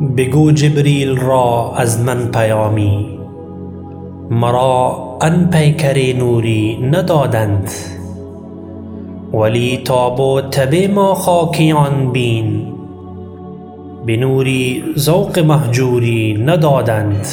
بگو جبریل را از من پیامی. مرا آن پیکر نوری ندادند. ولی تاب و تب ما خاکیان بین. به نوری ذوق مهجوری ندادند.